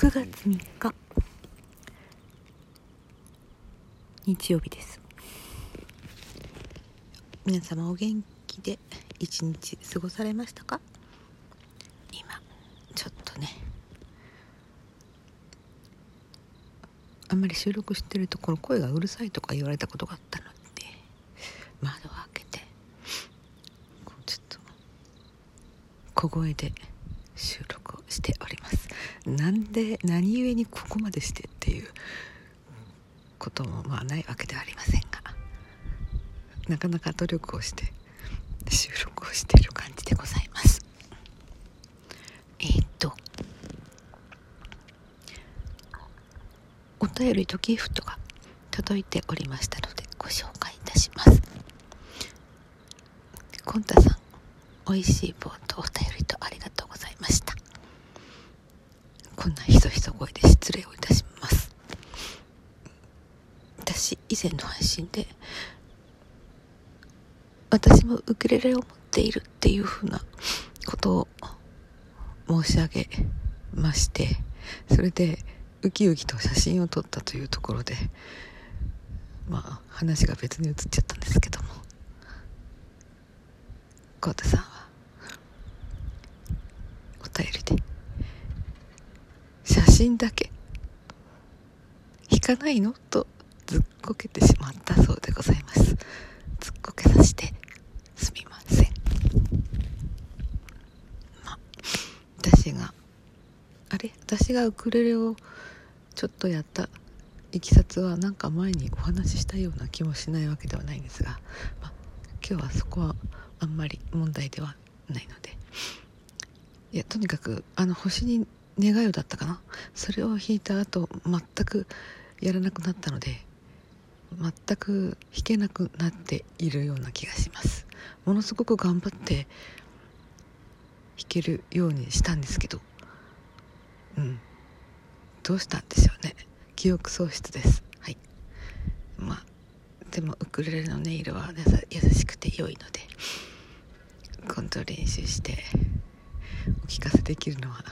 9月3日。日曜日です。皆様お元気で一日過ごされましたか？今ちょっとね。あんまり収録してるとこの声がうるさいとか言われたことがあったので窓を開けてちょっと小声で収録をしておりますなんで何故にここまでしてっていうこともまあないわけではありませんがなかなか努力をして収録をしている感じでございます。えー、っとお便りとギフトが届いておりましたのでご紹介いたします。コンタさんおいしい棒とお便りとありがとうございましたこんなひそひそ声で失礼をいたします。私以前の配信で私もウクレレを持っているっていうふうなことを申し上げましてそれでウキウキと写真を撮ったというところでまあ話が別に移っちゃったんですけども。浩太さんはお便りで。真だけ。引かないの？とずっこけてしまったそうでございます。ずっこけさせてすみません。まあ私があれ？私がウクレレをちょっとやったいきさつはなんか前にお話ししたような気もしないわけではないんですが、まあ、今日はそこはあんまり問題ではないので。いやとにかくあの星に願いをだったかな？それを弾いた後全くやらなくなったので全く弾けなくなっているような気がします。ものすごく頑張って弾けるようにしたんですけどうん。どうしたんでしょうね。記憶喪失です。はい。まあでもウクレレの音色は優しくて良いので今度練習してお聞かせできるのは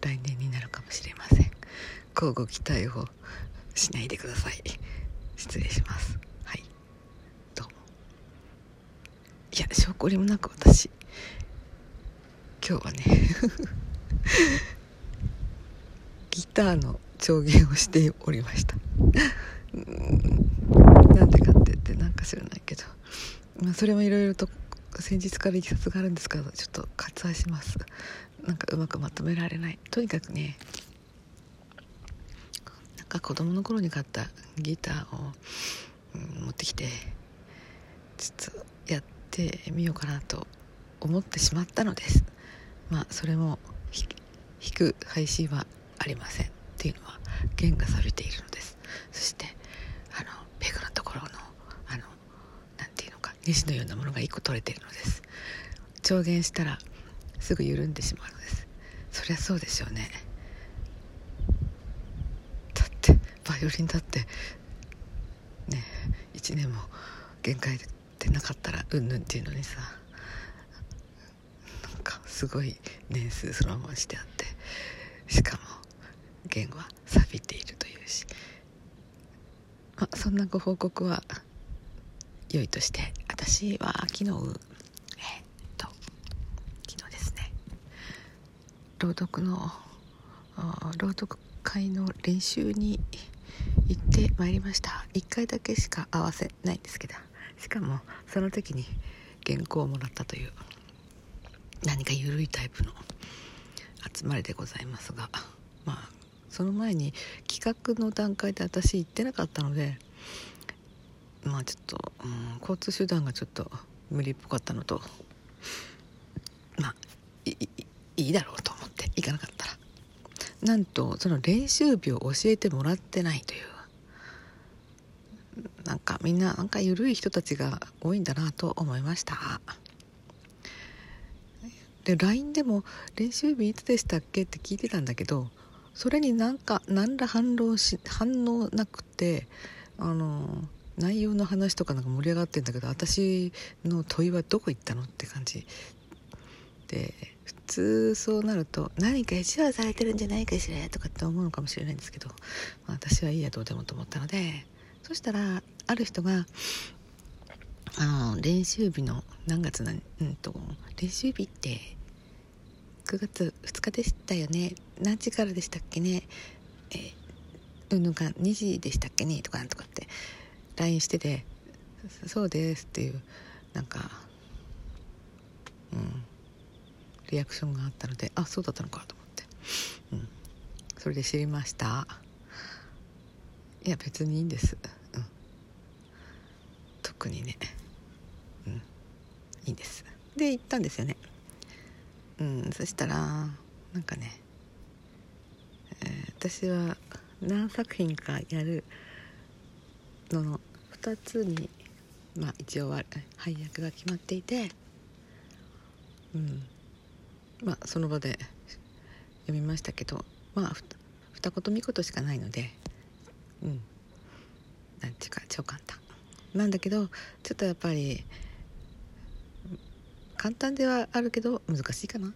来年になるかもしれません。交互期待をしないでください。失礼します。はい。どうも。いや証拠りもなく私。今日はね ギターの調弦をしておりました。なんでかって言ってなんか知らないけど、まあ、それもいろいろと先日からいきさつがあるんですけどちょっと割愛します。なんかうまくまとめられない。とにかくねなんか子供の頃に買ったギターを、うん、持ってきてちょっとやってみようかなと思ってしまったのです。まあそれも弾く配信はありませんっていうのは弦が錆びているのです。そしてあのペグのところのあのなんていうのかネジのようなものが1個取れているのです。調弦したらすぐ緩んでしまうそりゃそうでしょうね。だってバイオリンだってね1年も限界でなかったらうんぬんっていうのにさなんかすごい年数そのまましてあってしかも弦は錆びているというし。まあそんなご報告は良いとして私は昨日朗読の朗読会の練習に行ってまいりました。1回だけしか合わせないんですけどしかもその時に原稿をもらったという何か緩いタイプの集まりでございますがまあその前に企画の段階で私行ってなかったのでまあちょっと、うん、交通手段がちょっと無理っぽかったのとまあいいいだろうと思って行かなかったらなんとその練習日を教えてもらってないという。なんかみんななんか緩い人たちが多いんだなと思いました。で LINE でも練習日いつでしたっけって聞いてたんだけどそれになんか何ら反論し反応なくてあの内容の話とかなんか盛り上がってんだけど私の問いはどこ行ったのって感じで普通そうなると何か意地悪されてるんじゃないかしらとかって思うのかもしれないんですけど、まあ、私はいいやどうでもと思ったのでそしたらある人があの練習日の何月なうんと練習日って9月2日でしたよね何時からでしたっけねえうんぬが2時でしたっけねとかとかって LINE してて「そうです」っていうなんかうん。リアクションがあったのであそうだったのかと思って、うん、それで知りました。いや別にいいんです、うん、特にね。うん。いいんです。で行ったんですよね。うん。そしたらなんかね、えー、私は何作品かやるのの2つにまあ一応は配役が決まっていてうん。まあその場で読みましたけどまあ二言三言しかないのでうん。なんていうか超簡単。なんだけどちょっとやっぱり簡単ではあるけど難しいかな。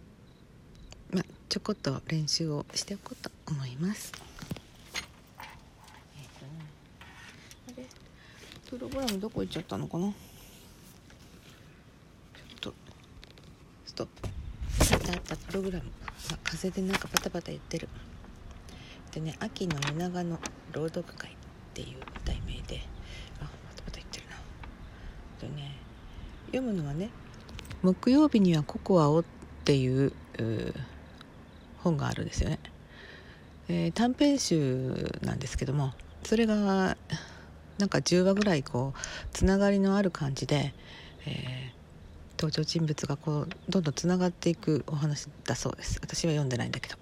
まあちょこっと練習をしておこうと思います。プログラムどこ行っちゃったのかな？ちょっと。ストップ。あったプログラムあ風でなんかバタバタ言ってるでね秋の夜長の朗読会っていう題名であバタバタ言ってるなとね読むのはね木曜日にはココアをっていう本があるんですよね、えー、短編集なんですけどもそれがなんか10話ぐらいこうつながりのある感じで、えー、登場人物がこうどんどんつながっていくお話だそうです。私は読んでないんだけど。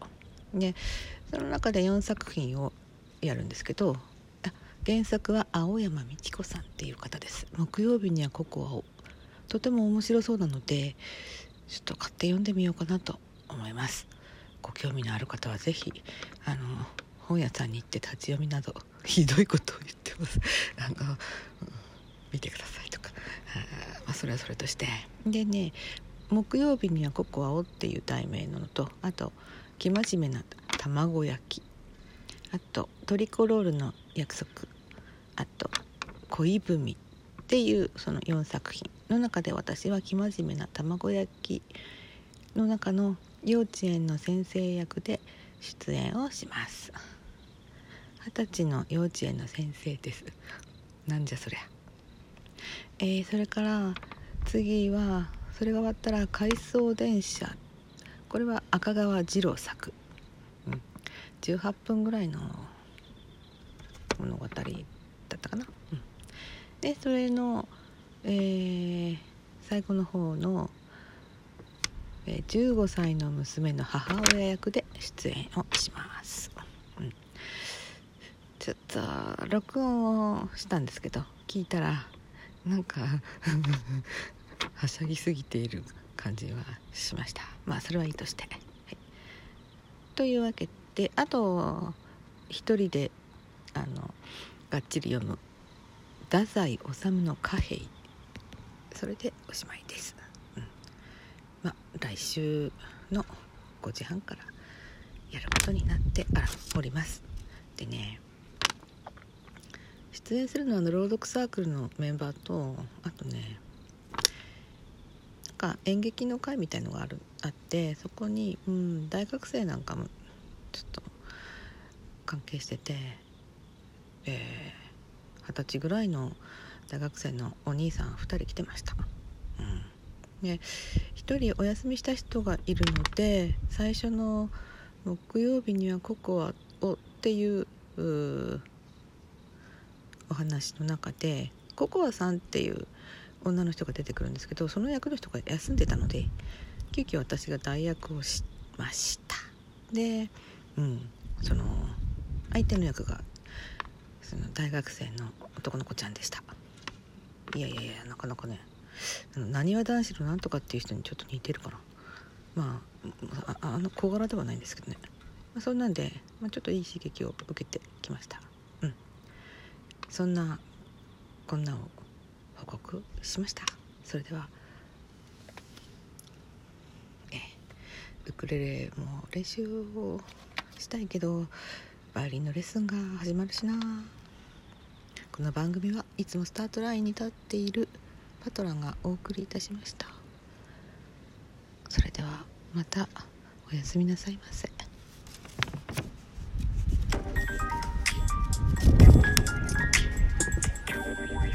でその中で4作品をやるんですけど原作は青山美智子さんっていう方です。木曜日にはココアを。とても面白そうなのでちょっと買って読んでみようかなと思います。ご興味のある方は是非あの本屋さんに行って立ち読みなどひどいことを言ってます。あの、見てくださいとか、あ、それはそれとして。でね木曜日にはココアをっていう題名ののとあと生真面目な卵焼き。あとトリコロールの約束。あと恋文っていうその4作品の中で私は生真面目な卵焼きの中の幼稚園の先生役で出演をします。二十歳の幼稚園の先生です。なんじゃそりゃ。えー、それから次はそれが終わったら回送電車。これは赤川次郎作、うん、18分ぐらいの物語だったかな、うん、でそれの、えー、最後の方の、えー、15歳の娘の母親役で出演をします、うん、ちょっと録音をしたんですけど聞いたらなんか はしゃぎすぎている感じはしました。まあそれはいいとして、はい、というわけであと一人であのがっちり読む太宰治の貨幣。それでおしまいです、うん、まあ来週の5時半からやることになっております。でね出演するのは朗読サークルのメンバーとあとねなんか演劇の会みたいのがあるあってそこに、うん、大学生なんかもちょっと関係しててえー二十歳ぐらいの大学生のお兄さん2人来てました。うんで1人お休みした人がいるので最初の木曜日にはココアをっていうお話の中でココアさんっていう女の人が出てくるんですけどその役の人が休んでたので急遽私が代役をしました。でうんその相手の役がその大学生の男の子ちゃんでした。いやいやいやなかなかねなにわ男子のなんとかっていう人にちょっと似てるかな。まああの小柄ではないんですけどね、まあ、そんなんで、まあ、ちょっといい刺激を受けてきました。そんなこんなを報告しました。それではウクレレも練習をしたいけどバイオリンのレッスンが始まるしな。この番組はいつもスタートラインに立っているパトランがお送りいたしました。それではまたおやすみなさいませ。